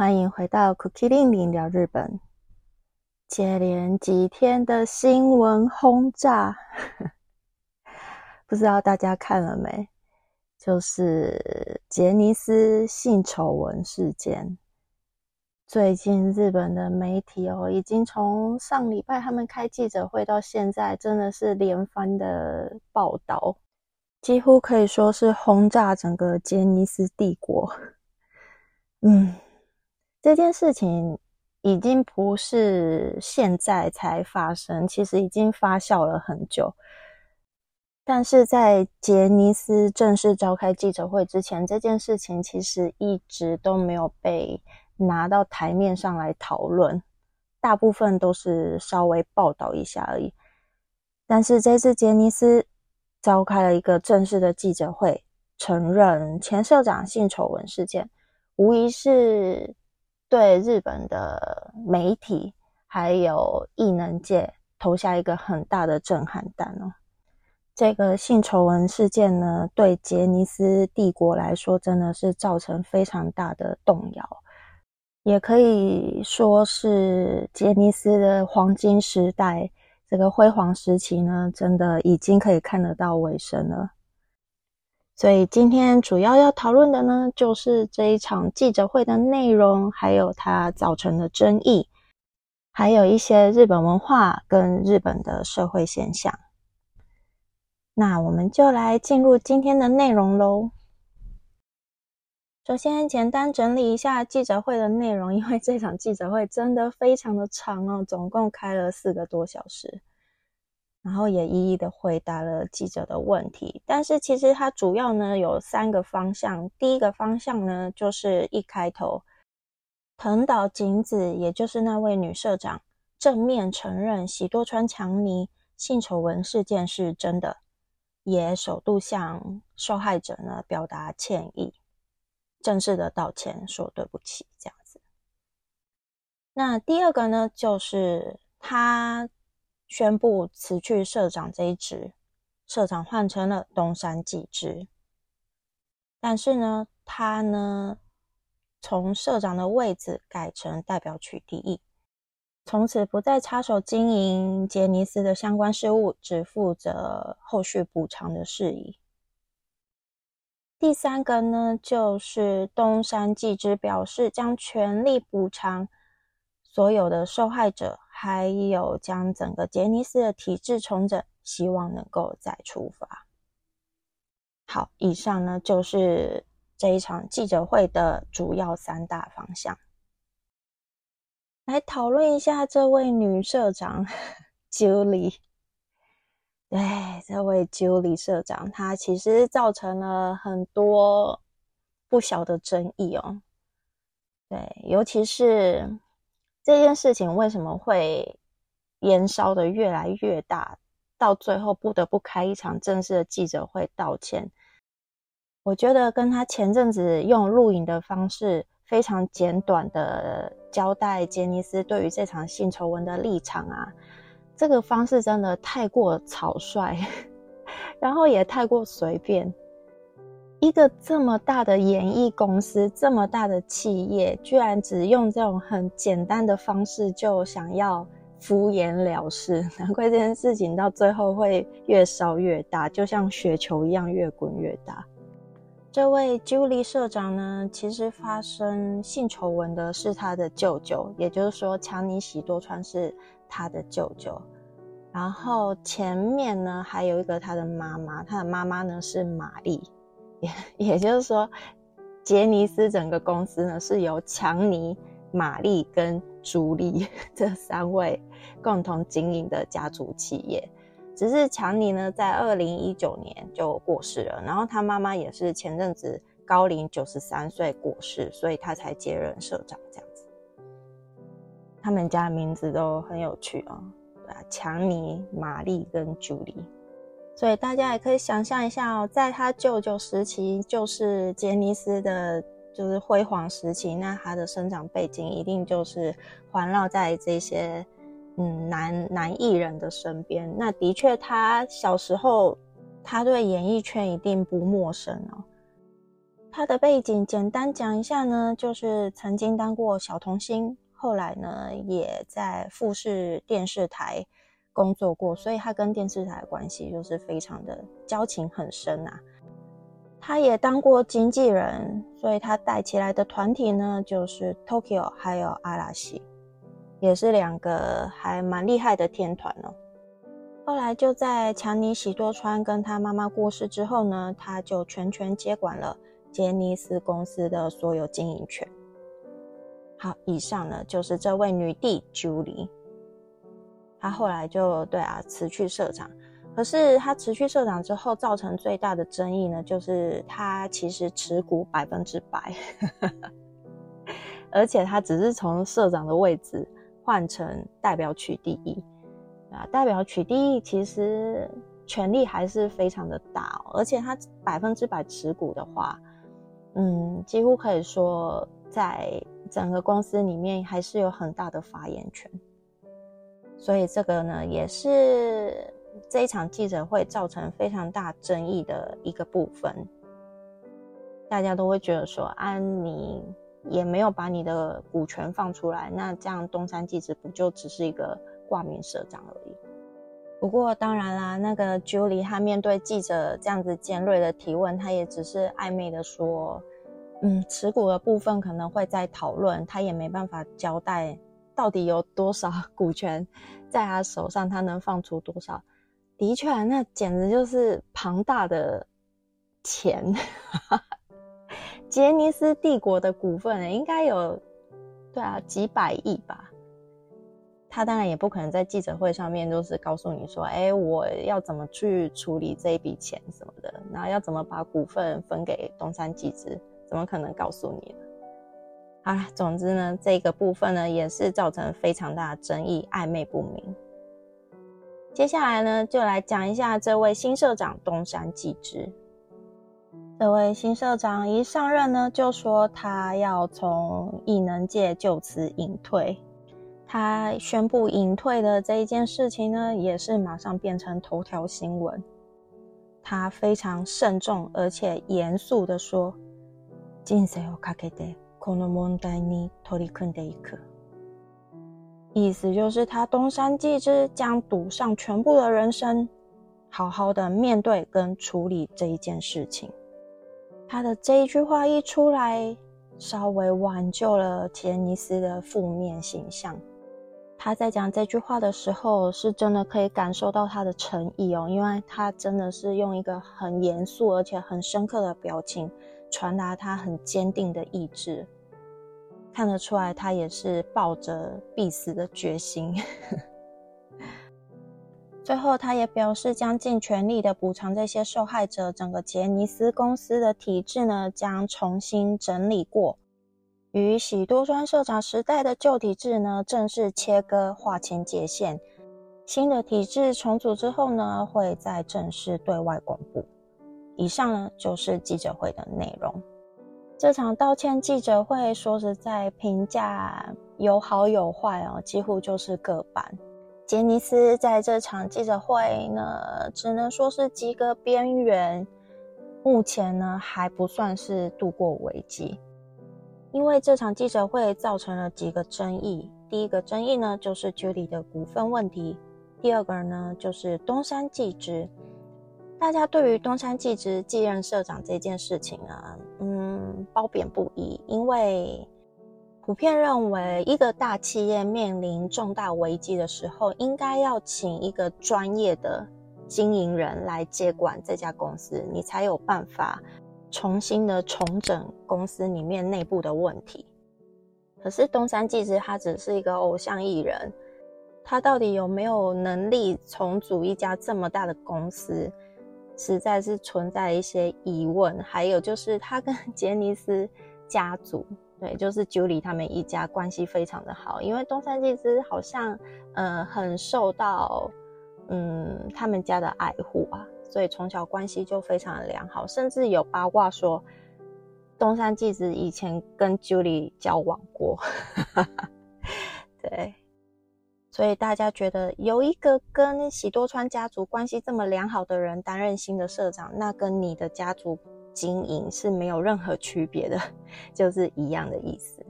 欢迎回到 Cookie 令令聊日本。接连几天的新闻轰炸，不知道大家看了没？就是杰尼斯性丑闻事件。最近日本的媒体哦，已经从上礼拜他们开记者会到现在，真的是连番的报道。几乎可以说是轰炸整个杰尼斯帝国。嗯，这件事情已经不是现在才发生，其实已经发酵了很久。但是在杰尼斯正式召开记者会之前，这件事情其实一直都没有被拿到台面上来讨论，大部分都是稍微报道一下而已。但是这次杰尼斯召开了一个正式的记者会，承认前社长性丑闻事件，无疑是对日本的媒体还有艺能界投下一个很大的震撼弹哦。这个性丑闻事件呢，对杰尼斯帝国来说真的是造成非常大的动摇，也可以说是杰尼斯的黄金时代。这个辉煌时期呢，真的已经可以看得到尾声了。所以今天主要要讨论的呢，就是这一场记者会的内容，还有它造成的争议，还有一些日本文化跟日本的社会现象。那我们就来进入今天的内容喽。首先，简单整理一下记者会的内容，因为这场记者会真的非常的长哦，总共开了四个多小时，然后也一一的回答了记者的问题。但是其实它主要呢有三个方向，第一个方向呢就是一开头，藤岛景子，也就是那位女社长，正面承认喜多川强尼性丑闻事件是真的，也首度向受害者呢表达歉意。正式的道歉，说对不起，这样子。那第二个呢，就是他宣布辞去社长这一职，社长换成了东山纪之。但是呢，他呢从社长的位置改成代表取缔役，从此不再插手经营杰尼斯的相关事务，只负责后续补偿的事宜。第三个呢，就是东山纪之表示将全力补偿所有的受害者，还有将整个杰尼斯的体制重整，希望能够再出发。好，以上呢就是这一场记者会的主要三大方向。来讨论一下这位女社长 Julie。对，这位 Julie 社长，他其实造成了很多不小的争议哦。对，尤其是这件事情为什么会延烧的越来越大，到最后不得不开一场正式的记者会道歉。我觉得跟他前阵子用录影的方式，非常简短的交代杰尼斯对于这场性丑闻的立场啊。这个方式真的太过草率，然后也太过随便。一个这么大的演艺公司，这么大的企业，居然只用这种很简单的方式就想要敷衍了事，难怪这件事情到最后会越烧越大，就像雪球一样越滚越大。这位 Julie 社长呢，其实发生性丑闻的是他的舅舅，也就是说，强尼喜多川是。他的舅舅，然后前面呢还有一个他的妈妈，他的妈妈呢是玛丽，也也就是说，杰尼斯整个公司呢是由强尼、玛丽跟朱莉 这三位共同经营的家族企业。只是强尼呢在二零一九年就过世了，然后他妈妈也是前阵子高龄九十三岁过世，所以他才接任社长这样子。他们家的名字都很有趣哦，对啊，强尼、玛丽跟朱莉。所以大家也可以想象一下哦，在他舅舅时期，就是杰尼斯的，就是辉煌时期，那他的生长背景一定就是环绕在这些嗯男男艺人的身边。那的确，他小时候他对演艺圈一定不陌生哦。他的背景简单讲一下呢，就是曾经当过小童星，后来呢也在富士电视台。工作过，所以他跟电视台的关系就是非常的交情很深啊。他也当过经纪人，所以他带起来的团体呢，就是 Tokyo 还有阿拉西，也是两个还蛮厉害的天团哦。后来就在强尼喜多川跟他妈妈过世之后呢，他就全权接管了杰尼斯公司的所有经营权。好，以上呢就是这位女帝 Julie。他后来就对啊辞去社长，可是他辞去社长之后，造成最大的争议呢，就是他其实持股百分之百，而且他只是从社长的位置换成代表取缔役啊，代表取缔役其实权力还是非常的大，而且他百分之百持股的话，嗯，几乎可以说在整个公司里面还是有很大的发言权。所以这个呢，也是这一场记者会造成非常大争议的一个部分。大家都会觉得说，安妮也没有把你的股权放出来，那这样东山记者不就只是一个挂名社长而已？不过当然啦，那个 Julie 她面对记者这样子尖锐的提问，她也只是暧昧的说，嗯，持股的部分可能会在讨论，她也没办法交代。到底有多少 股权在他手上？他能放出多少？的确，那简直就是庞大的钱。杰尼斯帝国的股份应该有，对啊，几百亿吧。他当然也不可能在记者会上面就是告诉你说：“哎，我要怎么去处理这一笔钱什么的，然后要怎么把股份分给东山纪之，怎么可能告诉你？”好了，总之呢，这个部分呢也是造成非常大的争议，暧昧不明。接下来呢，就来讲一下这位新社长东山纪之。这位新社长一上任呢，就说他要从艺能界就此隐退。他宣布隐退的这一件事情呢，也是马上变成头条新闻。他非常慎重而且严肃的说：“人生をかけて。” この問題に取り組んでいく。意思就是他东山纪之将赌上全部的人生，好好的面对跟处理这一件事情。他的这一句话一出来，稍微挽救了杰尼斯的负面形象。他在讲这句话的时候，是真的可以感受到他的诚意哦，因为他真的是用一个很严肃而且很深刻的表情。传达他很坚定的意志， 看得出来他也是抱着必死的决心。最后，他也表示将尽全力的补偿这些受害者。整个杰尼斯公司的体制呢，将重新整理过，与喜多川社长时代的旧体制呢，正式切割划清界限。新的体制重组之后呢，会再正式对外公布。以上呢就是记者会的内容。这场道歉记者会，说实在，评价有好有坏哦，几乎就是各半。杰尼斯在这场记者会呢，只能说是及格边缘，目前呢还不算是度过危机。因为这场记者会造成了几个争议，第一个争议呢就是 Judy 的股份问题，第二个呢就是东山纪之。大家对于东山纪之继任社长这件事情啊，褒贬不一，因为普遍认为，一个大企业面临重大危机的时候，应该要请一个专业的经营人来接管这家公司，你才有办法重新的重整公司里面内部的问题。可是东山纪之他只是一个偶像艺人，他到底有没有能力重组一家这么大的公司？实在是存在一些疑问。还有就是他跟 杰尼斯家族，对，就是 Julie 他们一家关系非常的好，因为东山纪之好像呃很受到嗯他们家的爱护啊，所以从小关系就非常的良好，甚至有八卦说东山纪之以前跟 Julie 交往过，对。所以大家觉得有一个跟喜多川家族关系这么良好的人担任新的社长，那跟你的家族经营是没有任何区别的，就是一样的意思。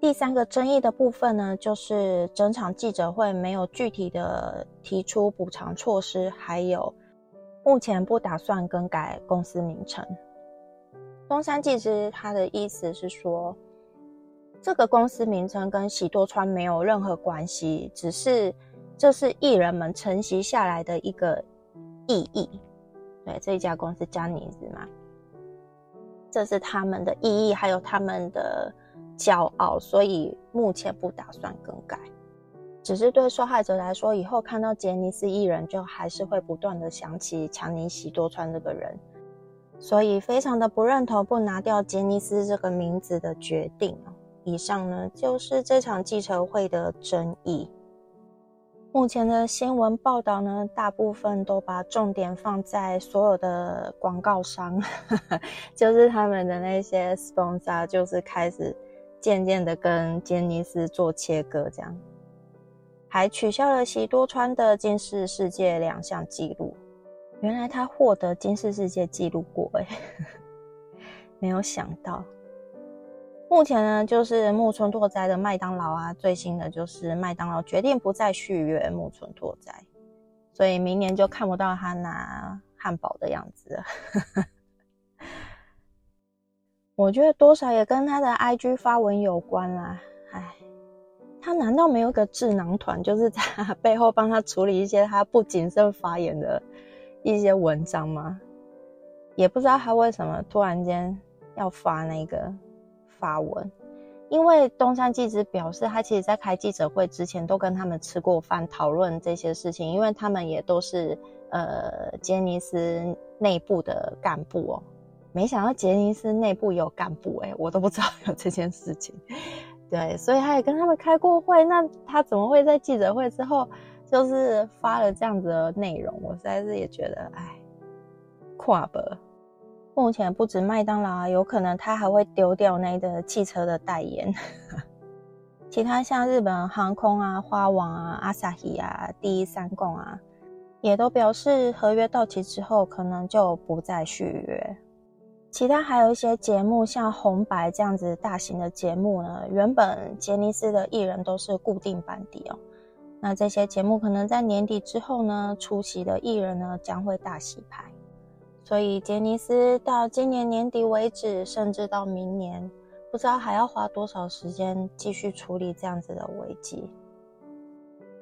第三个争议的部分呢，就是整场记者会没有具体的提出补偿措施，还有目前不打算更改公司名称。东山纪之他的意思是说。这个公司名称跟喜多川没有任何关系，只是这是艺人们承袭下来的一个意义。对这一家公司加尼子嘛，这是他们的意义，还有他们的骄傲，所以目前不打算更改。只是对受害者来说，以后看到杰尼斯艺人，就还是会不断的想起强尼喜多川这个人，所以非常的不认同不拿掉杰尼斯这个名字的决定以上呢就是这场记者会的争议。目前的新闻报道呢，大部分都把重点放在所有的广告商，就是他们的那些 sponsor，就是开始渐渐的跟杰尼斯做切割，这样，还取消了喜多川的金氏世界两项纪录。原来他获得金氏世界纪录过，哎，没有想到。目前呢，就是木村拓哉的麦当劳啊，最新的就是麦当劳决定不再续约木村拓哉，所以明年就看不到他拿汉堡的样子了。我觉得多少也跟他的 IG 发文有关啦。唉，他难道没有个智囊团，就是在背后帮他处理一些他不谨慎发言的一些文章吗？也不知道他为什么突然间要发那个。发文，因为东山纪之表示，他其实在开记者会之前都跟他们吃过饭，讨论这些事情，因为他们也都是呃杰尼斯内部的干部哦。没想到杰尼斯内部有干部哎，我都不知道有这件事情。对，所以他也跟他们开过会，那他怎么会在记者会之后就是发了这样子的内容？我实在是也觉得，哎，跨博。目前不止麦当劳啊，有可能他还会丢掉那个汽车的代言。其他像日本航空啊、花王啊、阿萨希啊、第一三共啊，也都表示合约到期之后可能就不再续约。其他还有一些节目，像红白这样子大型的节目呢，原本杰尼斯的艺人都是固定班底哦。那这些节目可能在年底之后呢，出席的艺人呢将会大洗牌。所以杰尼斯到今年年底为止，甚至到明年，不知道还要花多少时间继续处理这样子的危机。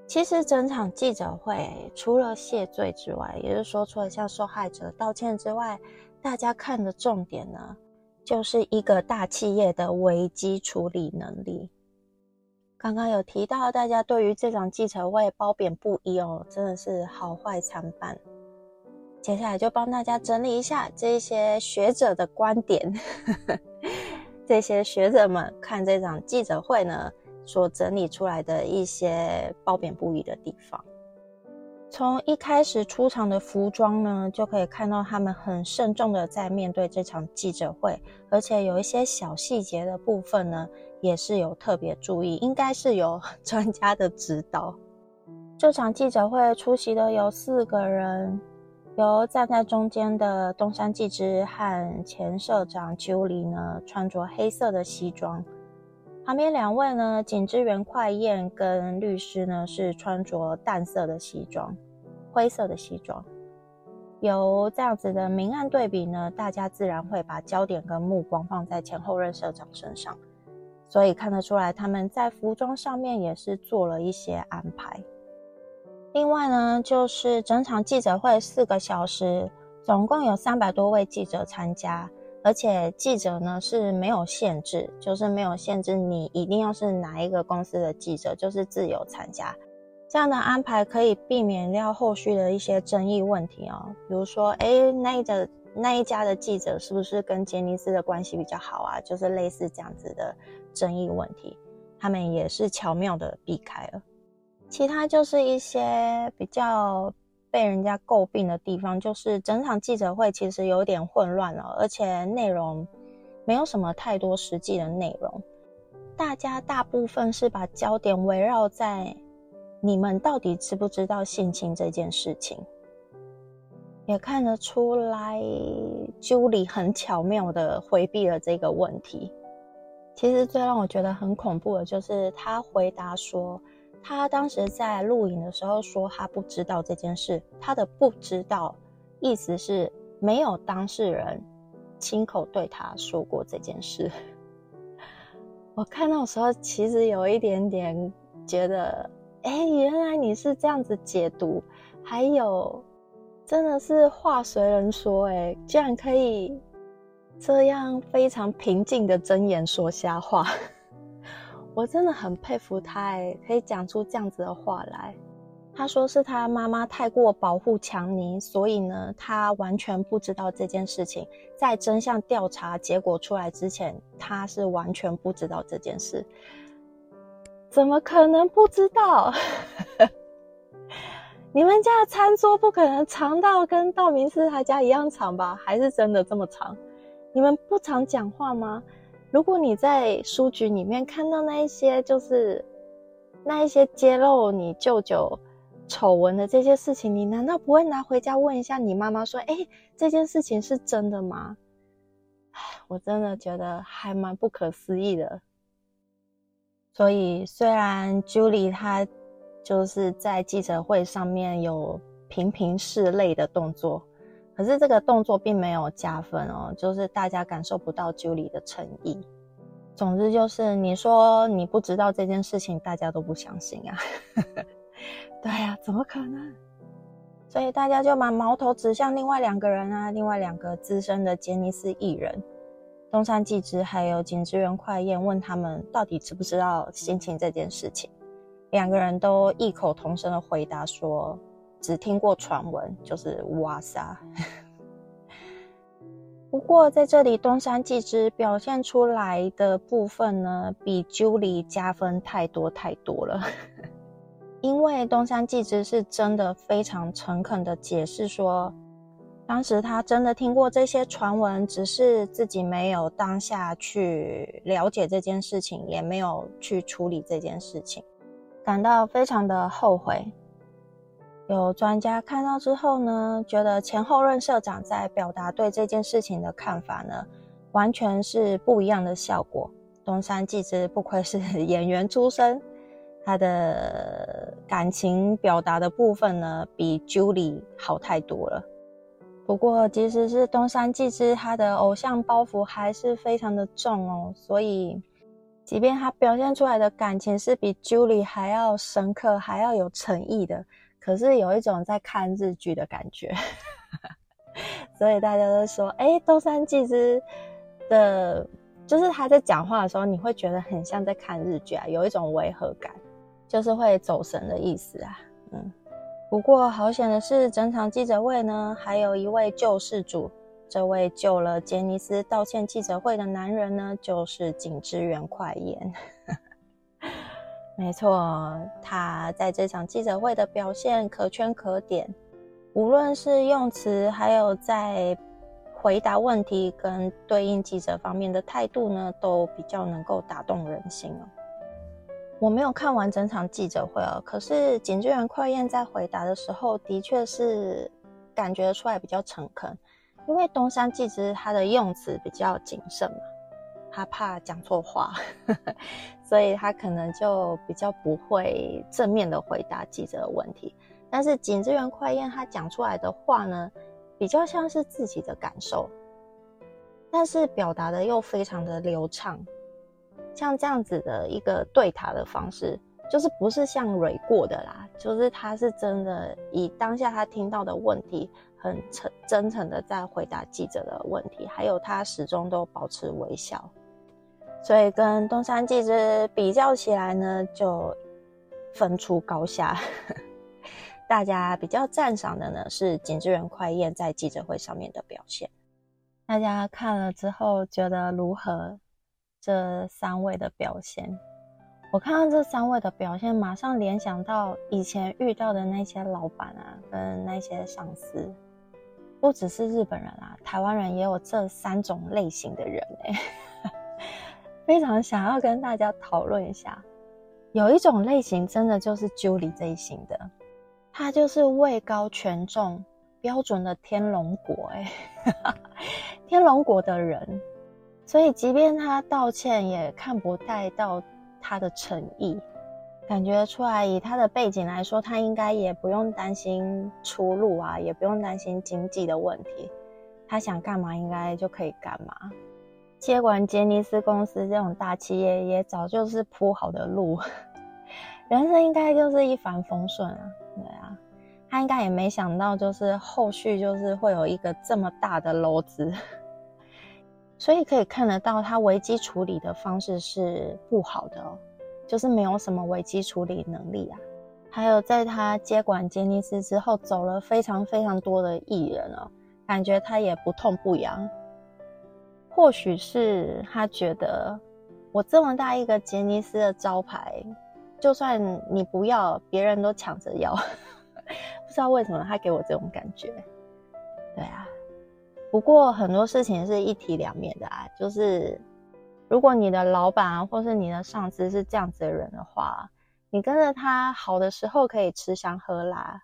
其实整场记者会除了谢罪之外，也就是说除了向受害者道歉之外，大家看的重点呢，就是一个大企业的危机处理能力。刚刚有提到，大家对于这场记者会褒贬不一哦，真的是好坏参半。接下来就帮大家整理一下这些学者的观点，这些学者们看这场记者会呢，所整理出来的一些褒贬不一的地方。从一开始出场的服装呢，就可以看到他们很慎重的在面对这场记者会，而且有一些小细节的部分呢，也是有特别注意，应该是有 专家的指导。这场记者会出席的有四个人。由站在中间的东山纪之和前社长鸠里呢，穿着黑色的西装；旁边两位呢，景之源快彦跟律师呢，是穿着淡色的西装，灰色的西装。由这样子的明暗对比呢，大家自然会把焦点跟目光放在前后任社长身上，所以看得出来他们在服装上面也是做了一些安排。另外呢，就是整场记者会四个小时，总共有三百多位记者参加，而且记者呢是没有限制，就是没有限制你一定要是哪一个公司的记者，就是自由参加。这样的安排可以避免掉后续的一些争议问题哦，比如说，哎，那一的那一家的记者是不是跟杰尼斯的关系比较好啊？就是类似这样子的争议问题，他们也是巧妙的避开了。其他就是一些比较被人家诟病的地方，就是整场记者会其实有点混乱了，而且内容没有什么太多实际的内容，大家大部分是把焦点围绕在你们到底知不知道性侵这件事情，也看得出来朱莉很巧妙的回避了这个问题。其实最让我觉得很恐怖的就是他回答说。他当时在录影的时候说他不知道这件事，他的不知道意思是没有当事人亲口对他说过这件事。我看到时候其实有一点点觉得，哎，原来你是这样子解读，还有真的是话随人说，哎，居然可以这样非常平静的睁眼说瞎话。我真的很佩服他，哎，可以讲出这样子的话来。他说是他妈妈太过保护强尼，所以呢，他完全不知道这件事情。在真相调查结果出来之前，他是完全不知道这件事。怎么可能不知道？你们家的餐桌不可能长到跟道明寺他家一样长吧？还是真的这么长？你们不常讲话吗？如果你在书局里面看到那一些，就是那一些揭露你舅舅丑闻的这些事情，你难道不会拿回家问一下你妈妈说：“哎，这件事情是真的吗？”，我真的觉得还蛮不可思议的。所以，虽然 Julie 她就是在记者会上面有频频拭泪的动作。可是这个动作并没有加分哦，就是大家感受不到 Julie 的诚意。总之就是你说你不知道这件事情，大家都不相信啊。对呀，怎么可能？所以大家就把矛头指向另外两个人啊，另外两个资深的杰尼斯艺人东山纪之还有井之原快彦，问他们到底知不知道心情这件事情。两个人都异口同声的回答说。只听过传闻，就是哇塞。不过在这里，东山纪之表现出来的部分呢，比 Julie 加分太多太多了。因为东山纪之是真的非常诚恳的解释说，当时他真的听过这些传闻，只是自己没有当下去了解这件事情，也没有去处理这件事情，感到非常的后悔。有专家看到之后呢，觉得前后任社长在表达对这件事情的看法呢，完全是不一样的效果。东山纪之不愧是 演员出身，他的感情表达的部分呢，比 Julie 好太多了。不过，即使是东山纪之，他的偶像包袱还是非常的重哦。所以，即便他表现出来的感情是比 Julie 还要深刻、还要有诚意的。可是有一种在看日剧的感觉，所以大家都说，哎，东山纪之的，就是他在讲话的时候，你会觉得很像在看日剧啊，有一种违和感，就是会走神的意思啊。嗯，不过好险的是，整场记者会呢，还有一位救世主，这位救了杰尼斯道歉记者会的男人呢，就是井之原快彦。没错，他在这场记者会的表现可圈可点，无论是用词，还有在回答问题跟对应记者方面的态度呢，都比较能够打动人心哦。我没有看完整场记者会哦，可是警局员快彦在回答的时候，的确是感觉出来比较诚恳，因为东山纪之他的用词比较谨慎嘛。他怕讲错话，所以他可能就比较不会正面的回答记者的问题。但是井之源快彦他讲出来的话呢，比较像是自己的感受，但是表达的又非常的流畅。像这样子的一个对答的方式，就是不是像蕊过的啦，就是他是真的以当下他听到的问题。很诚真诚的在回答记者的问题，还有他始终都保持微笑，所以跟东山纪之比较起来呢，就分出高下。大家比较赞赏的呢是景之源快彦在记者会上面的表现。大家看了之后觉得如何？这三位的表现，我看到这三位的表现，马上联想到以前遇到的那些老板啊，跟那些上司，不只是日本人啊，台湾人也有这三种类型的人哎，非常想要跟大家讨论一下。有一种类型真的就是 Julie 这一型的，他就是位高权重、标准的天龙国哎，天龙国的人。所以，即便他道歉，也看不太到他的诚意。感觉出来，以他的背景来说，他应该也不用担心出路啊，也不用担心经济的问题。他想干嘛，应该就可以干嘛。接管杰尼斯公司这种大企业，也早就是铺好的路，人生应该就是一帆风顺啊。对啊，他应该也没想到，就是后续就是会有一个这么大的篓子。所以可以看得到，他危机处理的方式是不好的，就是没有什么危机处理能力啊。还有在他接管杰尼斯之后，走了非常非常多的艺人哦，感觉他也不痛不痒。或许是他觉得，我这么大一个杰尼斯的招牌，就算你不要，别人都抢着要。不知道为什么他给我这种感觉。对啊。不过很多事情是一体两面的啊，就是如果你的老板或是你的上司是这样子的人的话，你跟着他好的时候可以吃香喝辣，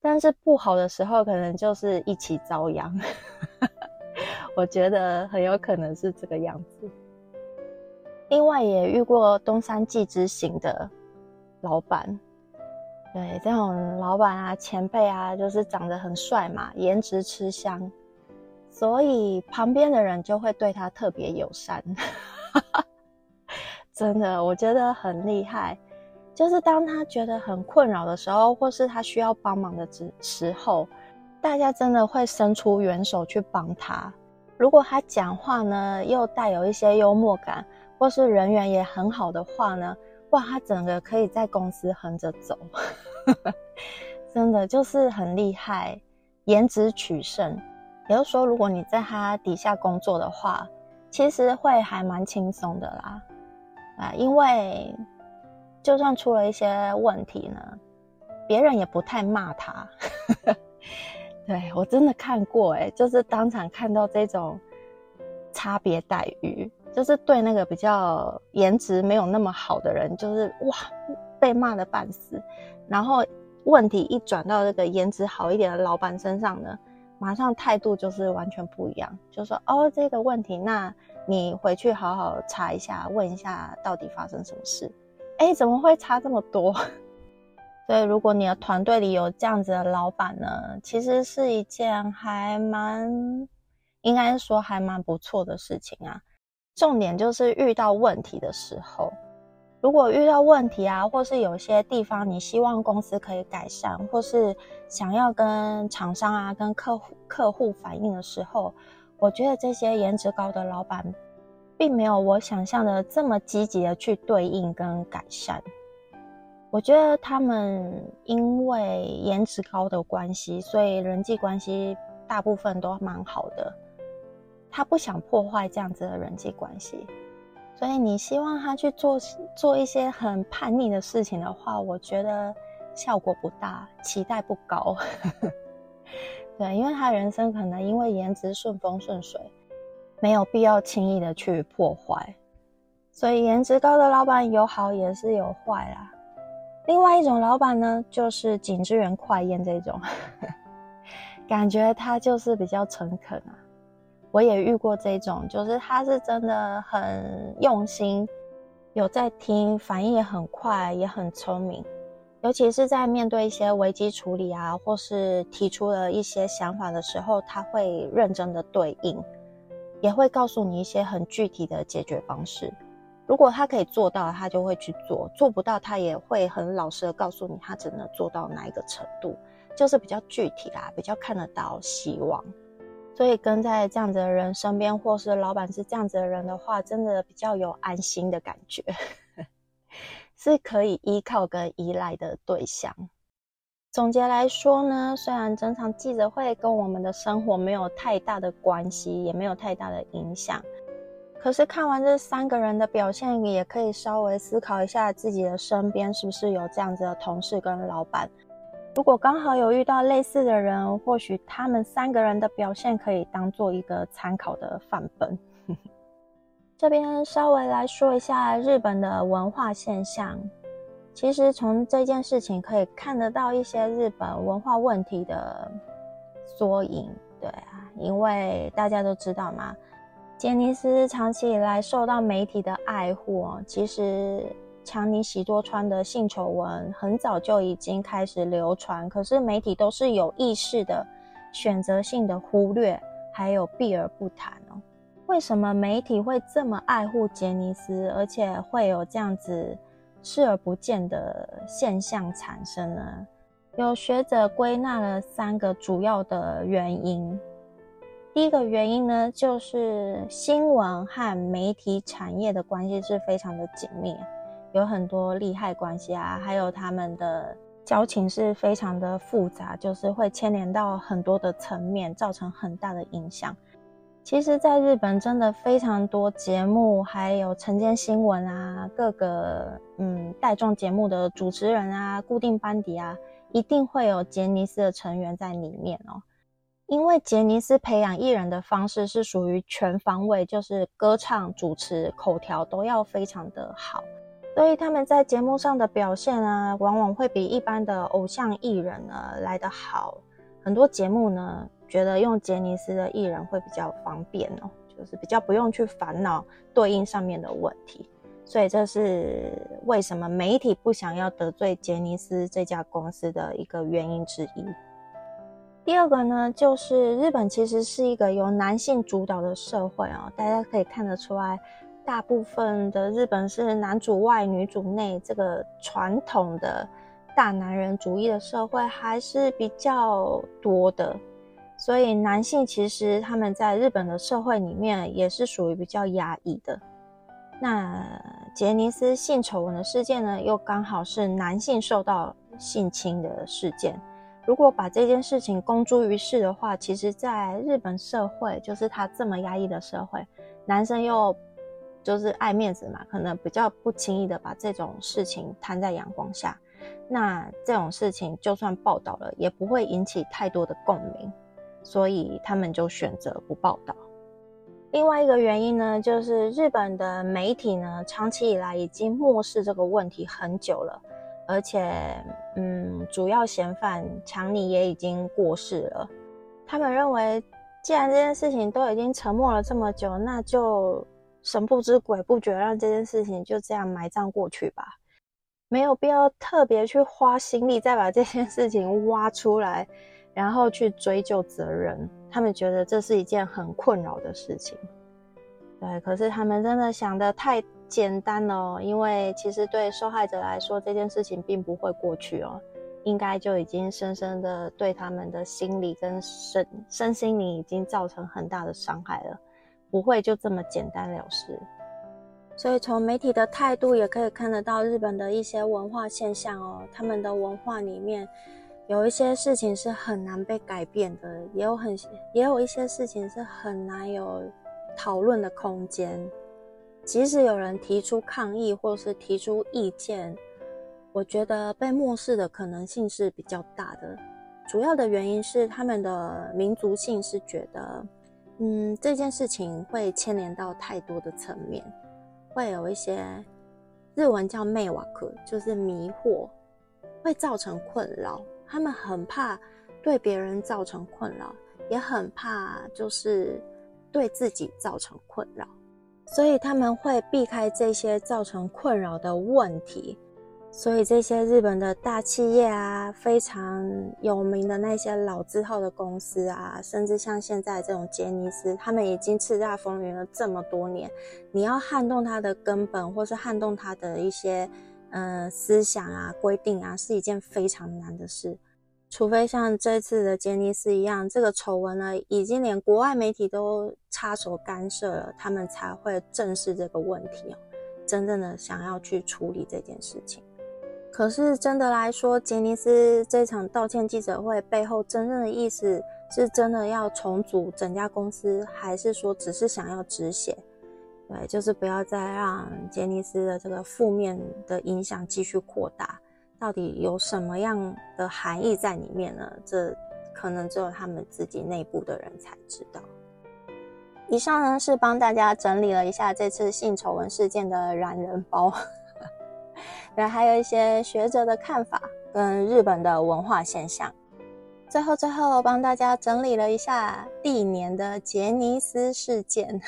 但是不好的时候可能就是一起遭殃。我觉得很有可能是这个样子。另外也遇过东山纪之行的老板，对这种老板啊、前辈啊，就是长得很帅嘛，颜值吃香。所以旁边的人就会对他特别友善，真的，我觉得很厉害。就是当他觉得很困扰的时候，或是他需要帮忙的时时候，大家真的会伸出援手去帮他。如果他讲话呢又带有一些幽默感，或是人缘也很好的话呢，哇，他整个可以在公司横着走，真的就是很厉害，颜值取胜。也就是说，如果你在他底下工作的话，其实会还蛮轻松的啦，啊，因为就算出了一些问题呢，别人也不太骂他。对我真的看过，哎，就是当场看到这种差别待遇，就是对那个比较颜值没有那么好的人，就是哇，被骂的半死，然后问题一转到这个颜值好一点的老板身上呢。马上态度就是完全不一样，就说哦这个问题，那你回去好好查一下，问一下到底发生什么事。哎，怎么会差这么多？所以如果你的团队里有这样子的老板呢，其实是一件还蛮，应该说还蛮不错的事情啊。重点就是遇到问题的时候。如果遇到问题啊，或是有些地方你希望公司可以改善，或是想要跟厂商啊、跟客户客户反映的时候，我觉得这些颜值高的老板，并没有我想象的这么积极的去对应跟改善。我觉得他们因为颜值高的关系，所以人际关系大部分都蛮好的。他不想破坏这样子的人际关系。所以你希望他去做做一些很叛逆的事情的话，我觉得效果不大，期待不高。对，因为他人生可能因为颜值顺风顺水，没有必要轻易的去破坏。所以颜值高的老板有好也是有坏啦。另外一种老板呢，就是景之源快宴这种，感觉他就是比较诚恳啊。我也遇过这种，就是他是真的很用心，有在听，反应也很快，也很聪明。尤其是在面对一些危机处理啊，或是提出了一些想法的时候，他会认真的对应，也会告诉你一些很具体的解决方式。如果他可以做到，他就会去做；做不到，他也会很老实的告诉你，他只能做到哪一个程度，就是比较具体啦，比较看得到希望。所以跟在这样子的人身边，或是老板是这样子的人的话，真的比较有安心的感觉。是可以依靠跟依赖的对象。总结来说呢，虽然整场记者会跟我们的生活没有太大的关系，也没有太大的影响，可是看完这三个人的表现，也可以稍微思考一下自己的身边是不是有这样子的同事跟老板。如果刚好有遇到类似的人，或许他们三个人的表现可以当做一个参考的范本。这边稍微来说一下日本的文化现象。其实从这件事情可以看得到一些日本文化问题的缩影，对啊，因为大家都知道嘛，杰尼斯长期以来受到媒体的爱护哦。其实强尼喜多川的性丑闻很早就已经开始流传，可是媒体都是有意识的选择性的忽略，还有避而不谈哦。为什么媒体会这么爱护杰尼斯，而且会有这样子？视而不见的现象产生呢？有学者归纳了三个主要的原因。第一个原因呢，就是新闻和媒体产业的关系是非常的紧密，有很多利害关系啊，还有他们的交情是非常的复杂，就是会牵连到很多的层面，造成很大的影响。其实，在日本真的非常多节目，还有晨间新闻啊，各个嗯带状节目的主持人啊，固定班底啊，一定会有杰尼斯的成员在里面哦。因为杰尼斯培养艺人的方式是属于全方位，就是歌唱、主持、口条都要非常的好，所以他们在节目上的表现啊，往往会比一般的偶像艺人呢来得好。很多节目呢。觉得用杰尼斯的艺人会比较方便哦，就是比较不用去烦恼对应上面的问题，所以这是为什么媒体不想要得罪杰尼斯这家公司的一个原因之一。第二个呢，就是日本其实是一个由男性主导的社会哦，大家可以看得出来，大部分的日本是男主外女主内这个传统的大男人主义的社会还是比较多的。所以男性其实他们在日本的社会里面也是属于比较压抑的。那杰尼斯性丑闻的事件呢，又刚好是男性受到性侵的事件。如果把这件事情公诸于世的话，其实在日本社会，就是他这么压抑的社会，男生又就是爱面子嘛，可能比较不轻易的把这种事情摊在阳光下。那这种事情就算报道了，也不会引起太多的共鸣。所以他们就选择不报道。另外一个原因呢，就是日本的媒体呢，长期以来已经漠视这个问题很久了，而且，嗯，主要嫌犯强尼也已经过世了。他们认为，既然这件事情都已经沉默了这么久，那就神不知鬼不觉，让这件事情就这样埋葬过去吧，没有必要特别去花心力再把这件事情挖出来。然后去追究责任，他们觉得这是一件很困扰的事情。对，可是他们真的想的太简单哦，因为其实对受害者来说，这件事情并不会过去哦，应该就已经深深的对他们的心理跟身身心灵已经造成很大的伤害了，不会就这么简单了事。所以从媒体的态度也可以看得到日本的一些文化现象哦，他们的文化里面。有一些事情是很难被改变的，也有很也有一些事情是很难有讨论的空间。即使有人提出抗议或是提出意见，我觉得被漠视的可能性是比较大的。主要的原因是他们的民族性是觉得，嗯，这件事情会牵连到太多的层面，会有一些日文叫“魅瓦克”，就是迷惑，会造成困扰。他们很怕对别人造成困扰，也很怕就是对自己造成困扰，所以他们会避开这些造成困扰的问题。所以这些日本的大企业啊，非常有名的那些老字号的公司啊，甚至像现在这种杰尼斯，他们已经叱咤风云了这么多年，你要撼动它的根本，或是撼动它的一些。呃，思想啊，规定啊，是一件非常难的事。除非像这次的杰尼斯一样，这个丑闻呢，已经连国外媒体都插手干涉了，他们才会正视这个问题哦。真正的想要去处理这件事情。可是真的来说，杰尼斯这场道歉记者会背后真正的意思，是真的要重组整家公司，还是说只是想要止血？对，就是不要再让杰尼斯的这个负面的影响继续扩大。到底有什么样的含义在里面呢？这可能只有他们自己内部的人才知道。以上呢是帮大家整理了一下这次性丑闻事件的懒人包，然后，还有一些学者的看法跟日本的文化现象。最后，最后帮大家整理了一下历年的杰尼斯事件。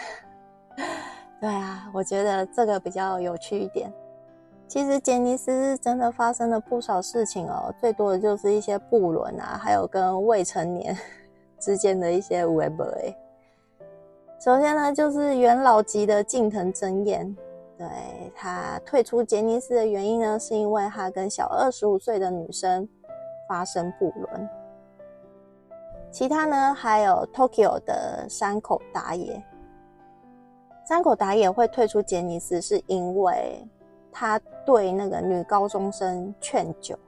对啊，我觉得这个比较有趣一点。其实杰尼斯真的发生了不少事情哦，最多的就是一些不伦啊，还有跟未成年 之间的一些 web 哎。首先呢，就是元老级的近藤真彦，对他退出杰尼斯的原因呢，是因为他跟小二十五岁的女生发生不伦。其他呢，还有 Tokyo 的山口达也。山口达也会退出杰尼斯，是因为他对那个女高中生劝酒，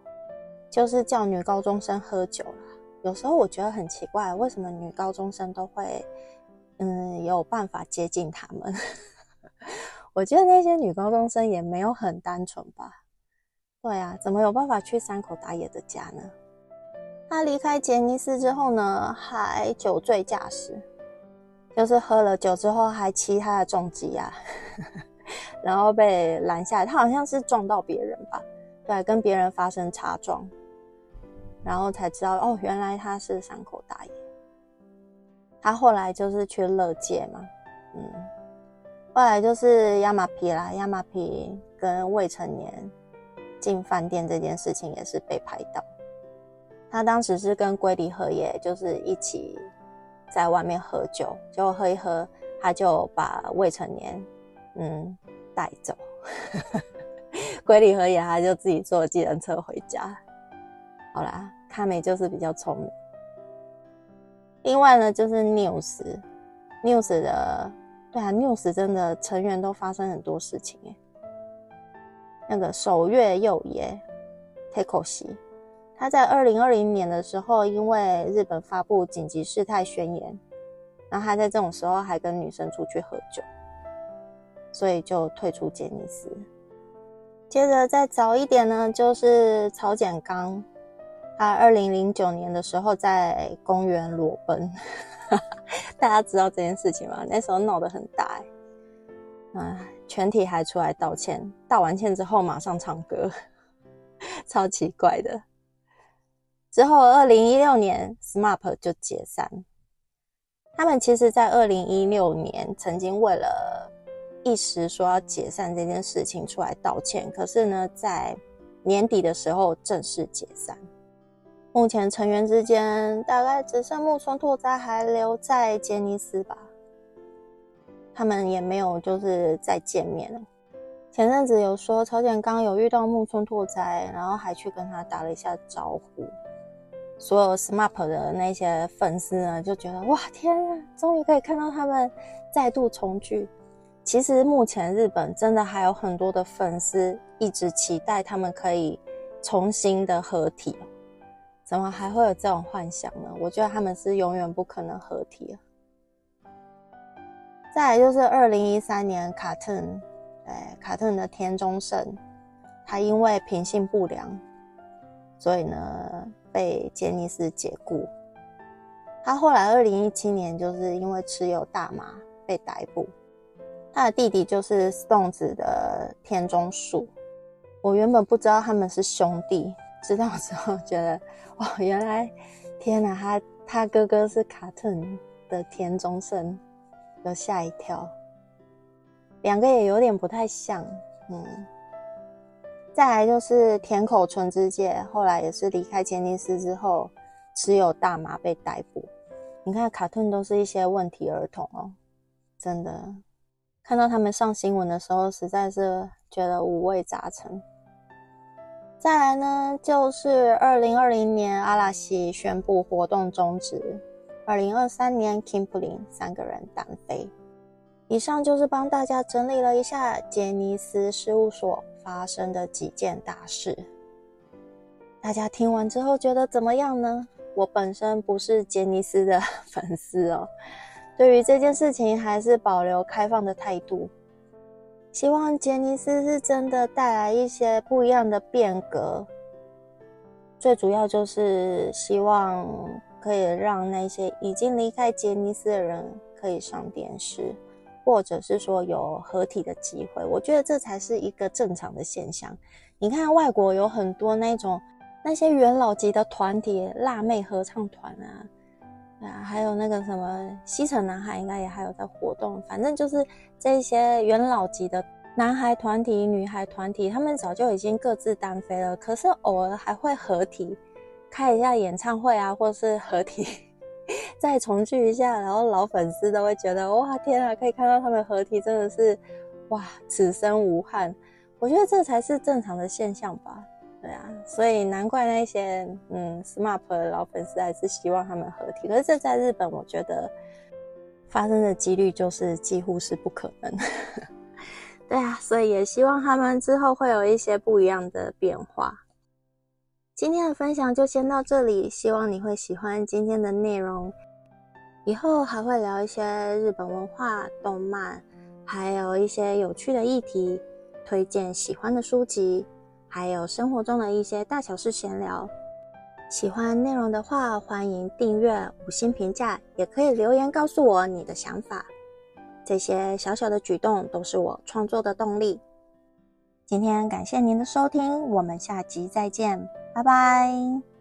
就是叫女高中生喝酒啦。有时候我觉得很奇怪，为什么女高中生都会？嗯，有办法接近他们。我觉得那些女高中生也没有很单纯吧？对啊，怎么有办法去山口打野的家呢？他离开杰尼斯之后呢，还酒醉驾驶，就是喝了酒之后还骑他的重机啊，然后被拦下来。他好像是撞到别人吧？对，跟别人发生擦撞，然后才知道哦，原来他是山口打野。他后来就是去乐界嘛，嗯，后来就是亚麻皮啦，亚麻皮跟未成年进饭店这件事情也是被拍到。他当时是跟龟梨和也就是一起在外面喝酒，结果喝一喝，他就把未成年嗯带走，龟梨和也他就自己坐计程车回家。好啦，卡美就是比较聪明。另外呢，就是 News，News 的，对啊，News 真的成员都发生很多事情哎。那个守月佑也 t a k o s i 他在二零二零年的时候，因为日本发布紧急事态宣言，然后他在这种时候还跟女生出去喝酒，所以就退出杰尼斯。接着再早一点呢，就是曹简刚。他二零零九年的时候在公园裸奔，大家知道这件事情吗？那时候闹得很大，啊，全体还出来道歉，道完歉之后马上唱歌，超奇怪的。之后二零一六年 SMAP 就解散，他们其实在二零一六年曾经为了一时说要解散这件事情出来道歉，可是呢，在年底的时候正式解散。目前成员之间大概只剩木村拓哉还留在杰尼斯吧，他们也没有就是再见面了。前阵子有说朝鲜刚有遇到木村拓哉，然后还去跟他打了一下招呼。所有 SMAP 的那些粉丝呢，就觉得哇天啊，终于可以看到他们再度重聚。其实目前日本真的还有很多的粉丝一直期待他们可以重新的合体。怎么还会有这种幻想呢？我觉得他们是永远不可能合体了。再来就是二零一三年卡特，哎，卡特的田中胜，他因为品性不良，所以呢被杰尼斯解雇。他后来二零一七年就是因为持有大麻被逮捕。他的弟弟就是 Stones 的田中树，我原本不知道他们是兄弟。知道之后觉得，哇，原来，天哪，他他哥哥是卡特的田中胜，有吓一跳。两个也有点不太像，嗯。再来就是田口纯之介，后来也是离开杰尼斯之后，持有大麻被逮捕。你看卡特都是一些问题儿童哦，真的，看到他们上新闻的时候，实在是觉得五味杂陈。再来呢，就是二零二零年阿拉西宣布活动终止，二零二三年 Kimberly 三个人单飞。以上就是帮大家整理了一下杰尼斯事务所发生的几件大事。大家听完之后觉得怎么样呢？我本身不是杰尼斯的 粉丝哦，对于这件事情还是保留开放的态度。希望杰尼斯是真的带来一些不一样的变革，最主要就是希望可以让那些已经离开杰尼斯的人可以上电视，或者是说有合体的机会。我觉得这才是一个正常的现象。你看外国有很多那种。那些元老级的团体，辣妹合唱团啊，啊，还有那个什么西城男孩，应该也还有在活动。反正就是这些元老级的男孩团体、女孩团体，他们早就已经各自单飞了，可是偶尔还会合体，开一下演唱会啊，或是合体 再重聚一下，然后老粉丝都会觉得哇，天啊，可以看到他们合体，真的是哇，此生无憾。我觉得这才是正常的现象吧。对啊，所以难怪那些嗯，SMAP 的老粉丝还是希望他们合体。可是这在日本，我觉得发生的几率就是几乎是不可能。对啊，所以也希望他们之后会有一些不一样的变化。今天的分享就先到这里，希望你会喜欢今天的内容。以后还会聊一些日本文化、动漫，还有一些有趣的议题，推荐喜欢的书籍。还有生活中的一些大小事闲聊，喜欢内容的话，欢迎订阅、五星评价，也可以留言告诉我你的想法。这些小小的举动都是我创作的动力。今天感谢您的收听，我们下集再见，拜拜。